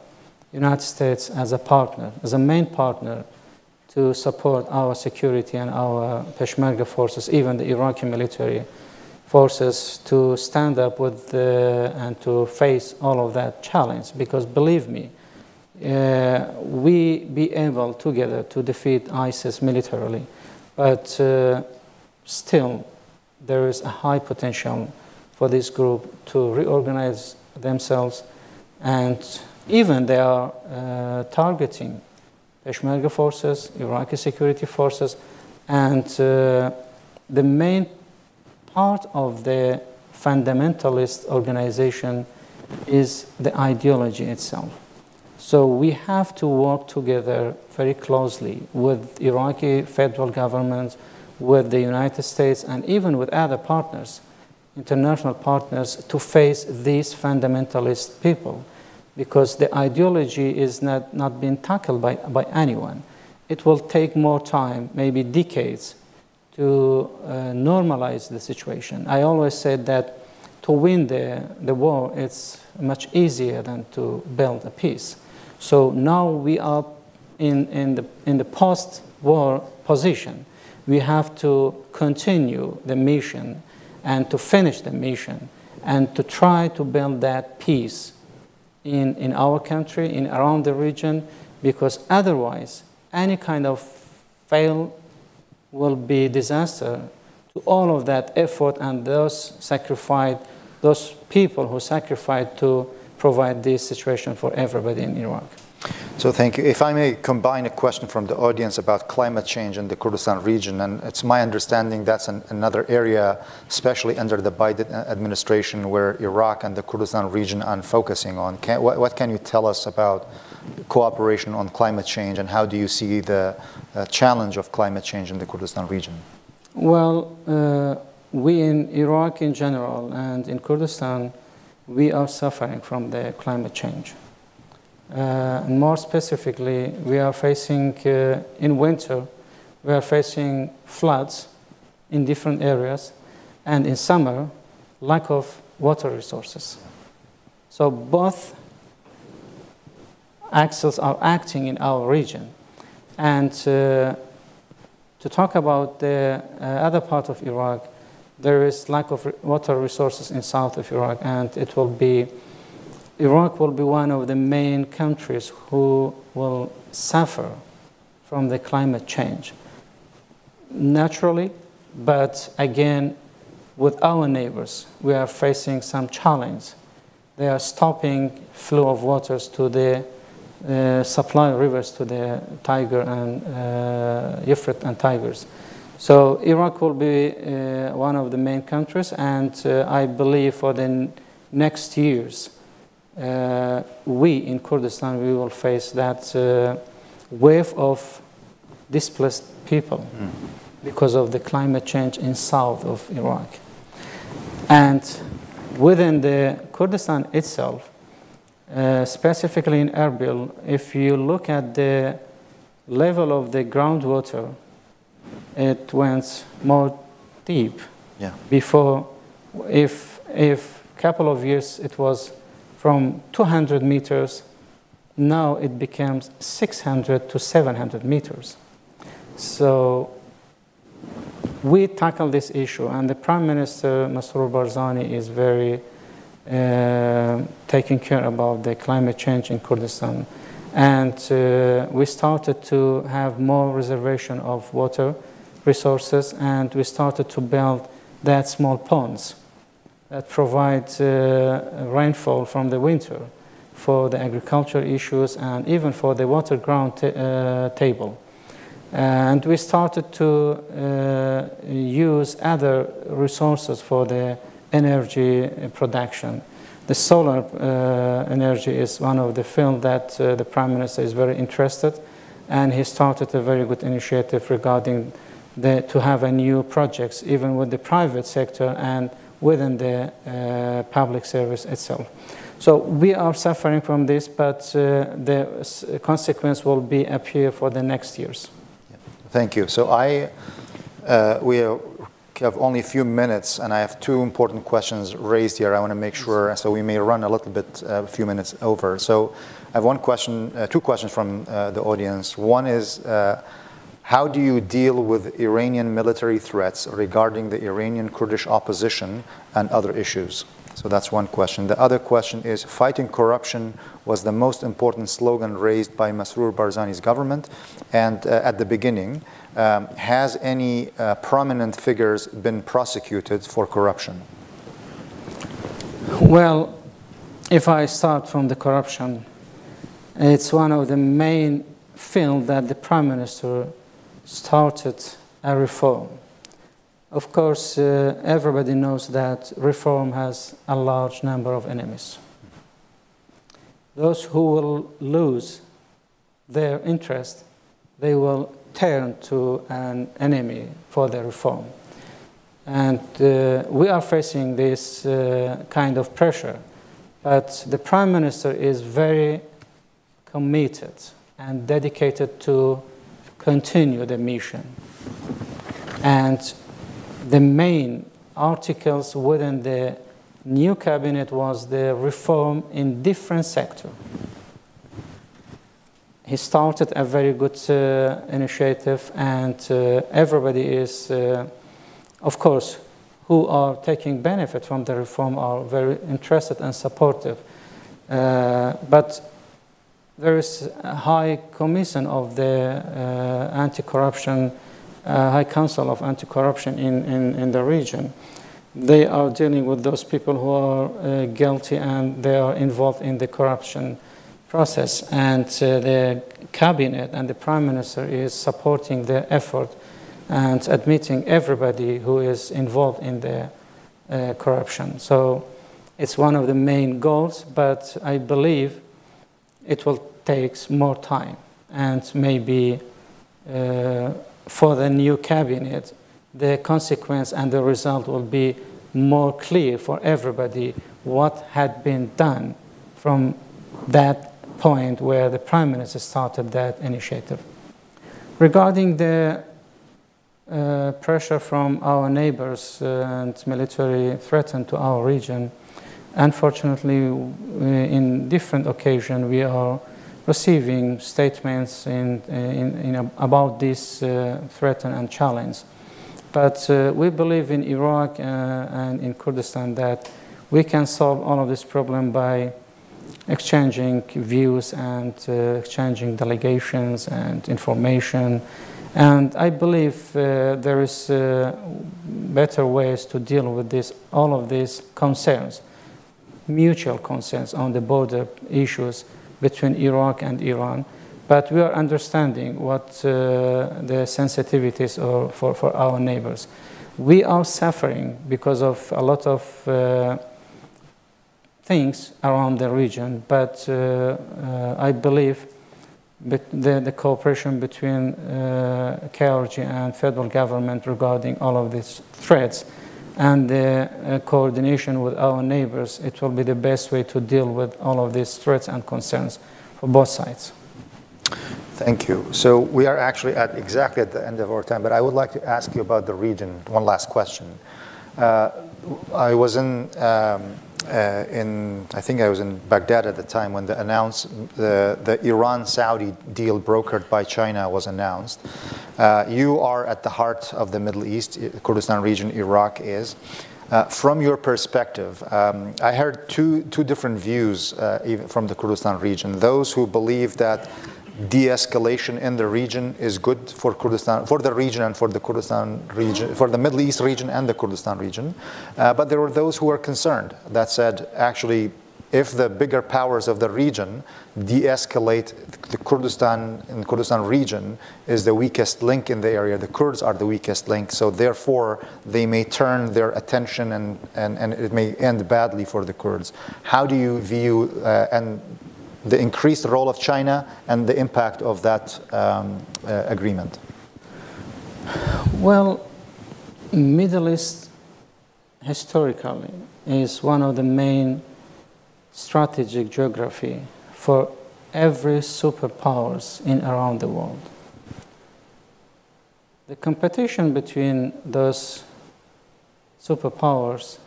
United States as a partner, as a main partner to support our security and our Peshmerga forces, even the Iraqi military forces to stand up with uh, and to face all of that challenge. Because believe me uh, we be able together to defeat isis militarily. But uh, still there is a high potential for this group to reorganize themselves. And even they are uh, targeting Peshmerga forces, Iraqi security forces, and uh, the main part of the fundamentalist organization is the ideology itself. So we have to work together very closely with Iraqi federal government, with the United States, and even with other partners, international partners, to face these fundamentalist people. Because the ideology is not, not being tackled by, by anyone. It will take more time, maybe decades, to uh, normalize the situation. I always said that to win the, the war, it's much easier than to build a peace. So now we are in, in the, in the post war position. We have to continue the mission and to finish the mission and to try to build that peace in, in our country, in around the region, because otherwise, any kind of fail will be disaster to all of that effort and those sacrificed, those people who sacrificed to provide this situation for everybody in Iraq. So thank you. If I may combine a question from the audience about climate change in the Kurdistan region, and it's my understanding that's an, another area, especially under the Biden administration, where Iraq and the Kurdistan region are focusing on. Can, what, what, can you tell us about cooperation on climate change, and how do you see the uh, challenge of climate change in the Kurdistan region? Well, uh, we in Iraq in general and in Kurdistan, we are suffering from the climate change. Uh, more specifically, we are facing, uh, in winter, we are facing floods in different areas, and in summer, lack of water resources. So both axes are acting in our region. And uh, to to talk about the uh, other part of Iraq, there is lack of water resources in south of Iraq, and it will be Iraq will be one of the main countries who will suffer from the climate change. Naturally, but again, with our neighbors, we are facing some challenge. They are stopping flow of waters to the uh, supply rivers to the Tiger and uh, Euphrates and Tigers. So Iraq will be uh, one of the main countries, and uh, I believe for the next years, uh, we in Kurdistan we will face that uh, wave of displaced people mm. because of the climate change in south of Iraq. And within the Kurdistan itself, uh, specifically in Erbil, if you look at the level of the groundwater, it went more deep. Yeah. Before, if if a couple of years it was from 200 meters, now it becomes 600 to 700 meters. So we tackle this issue, and the Prime Minister Masroor Barzani is very taking care about the climate change in Kurdistan. And uh, we started to have more reservation of water resources, and we started to build that small ponds that provide uh, rainfall from the winter for the agriculture issues and even for the water ground uh, table. And we started to uh, use other resources for the energy production. The solar uh, energy is one of the fields that uh, the Prime Minister is very interested, and he started a very good initiative regarding the, to have a new projects, even with the private sector and within the uh, public service itself. So we are suffering from this, but uh, the consequence will be appear for the next years. Thank you. So I, uh, we have only a few minutes, and I have two important questions raised here. I want to make sure, so we may run a little bit, uh, a few minutes over. So I have one question, uh, two questions from uh, the audience. One is, uh, how do you deal with Iranian military threats regarding the Iranian Kurdish opposition and other issues? So that's one question. The other question is fighting corruption was the most important slogan raised by Masroor Barzani's government. And uh, at the beginning, um, has any uh, prominent figures been prosecuted for corruption? Well, if I start from the corruption, it's one of the main fields that the Prime Minister started a reform. Of course, uh, everybody knows that reform has a large number of enemies. Those who will lose their interest, they will turn to an enemy for the reform. And uh, we are facing this uh, kind of pressure. But the Prime Minister is very committed and dedicated to continue the mission. And the main articles within the new cabinet was the reform in different sectors. He started a very good uh, initiative, and uh, everybody is, uh, of course, who are taking benefit from the reform are very interested and supportive. Uh, but there is a high commission of the uh, anti-corruption, High Council of Anti-Corruption in, in, in, the region. They are dealing with those people who are uh, guilty and they are involved in the corruption process. And uh, the cabinet and the prime minister is supporting their effort and admitting everybody who is involved in the uh, corruption. So it's one of the main goals, but I believe it will take more time and maybe uh, for the new cabinet the consequence and the result will be more clear for everybody what had been done from that point where the prime minister started that initiative. Regarding the uh, pressure from our neighbors uh, and military threat to our region Unfortunately, in different occasions, we are receiving statements in, in, in about this uh, threat and challenge. But uh, we believe in Iraq uh, and in Kurdistan that we can solve all of this problem by exchanging views and uh, exchanging delegations and information. And I believe uh, there is uh, better ways to deal with this, all of these concerns, mutual concerns on the border issues between Iraq and Iran. But we are understanding what uh, the sensitivities are for, for our neighbors. We are suffering because of a lot of uh, things around the region, but uh, I believe the, the, cooperation between uh, KRG and federal government regarding all of these threats and the uh, coordination with our neighbors, it will be the best way to deal with all of these threats and concerns for both sides. Thank you. So we are actually at exactly at the end of our time, but I would like to ask you about the region. One last question. Uh, I was in um, uh, in, I think I was in Baghdad at the time when the announced the, the Iran-Saudi deal brokered by China was announced. Uh, you are at the heart of the Middle East, Kurdistan region, Iraq is. Uh, from your perspective, um, I heard two, two different views uh, from the Kurdistan region. Those who believe that de-escalation in the region is good for Kurdistan, for the region and for the Kurdistan region, for the Middle East region and the Kurdistan region. Uh, but there were those who were concerned that said, actually, if the bigger powers of the region de-escalate the Kurdistan in the Kurdistan region is the weakest link in the area. The Kurds are the weakest link, so therefore they may turn their attention and, and, and it may end badly for the Kurds. How do you view uh, and the increased role of China and the impact of that um, uh, agreement? Well, Middle East historically is one of the main strategic geography for every superpowers in around the world. The competition between those superpowers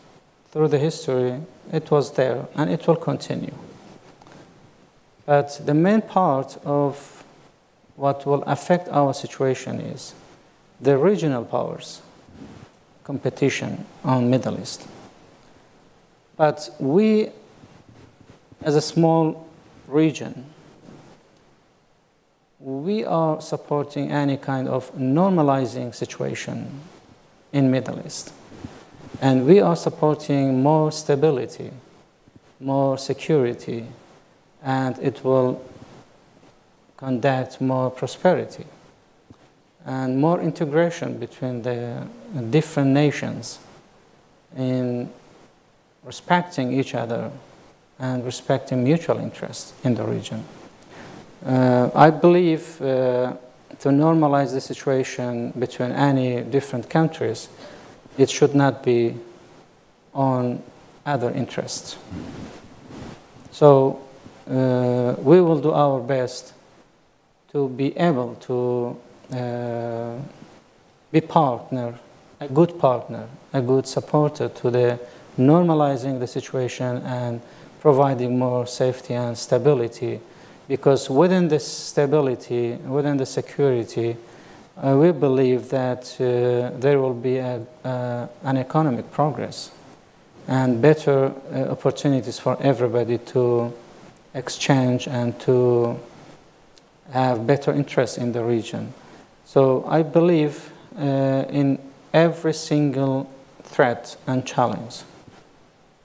through the history, it was there and it will continue. But the main part of what will affect our situation is the regional powers competition on Middle East. But we, as a small region, we are supporting any kind of normalizing situation in Middle East. And we are supporting more stability, more security, and it will conduct more prosperity and more integration between the different nations in respecting each other and respecting mutual interests in the region. Uh, I believe uh, to normalize the situation between any different countries, it should not be on other interests. So uh, we will do our best to be able to uh, be partner, a good partner, a good supporter to the normalizing the situation and providing more safety and stability. Because within this stability, within the security, uh, we believe that uh, there will be a, uh, an economic progress and better uh, opportunities for everybody to exchange and to have better interests in the region. So I believe uh, in every single threat and challenge,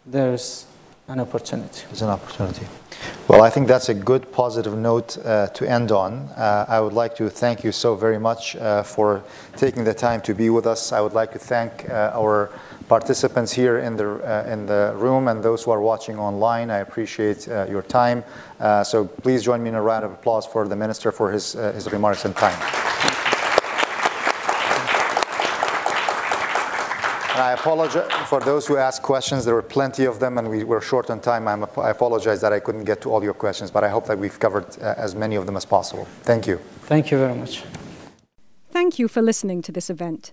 there's an opportunity. There's an opportunity. Well, I think that's a good positive note uh, to end on. Uh, I would like to thank you so very much uh, for taking the time to be with us. I would like to thank uh, our participants here in the, uh, in the room and those who are watching online. I appreciate uh, your time. Uh, so please join me in a round of applause for the minister for his, uh, his remarks and time. And I apologize for those who asked questions. There were plenty of them, and we were short on time. I'm, i apologize that I couldn't get to all your questions, but I hope that we've covered uh, as many of them as possible. Thank you. Thank you very much. Thank you for listening to this event.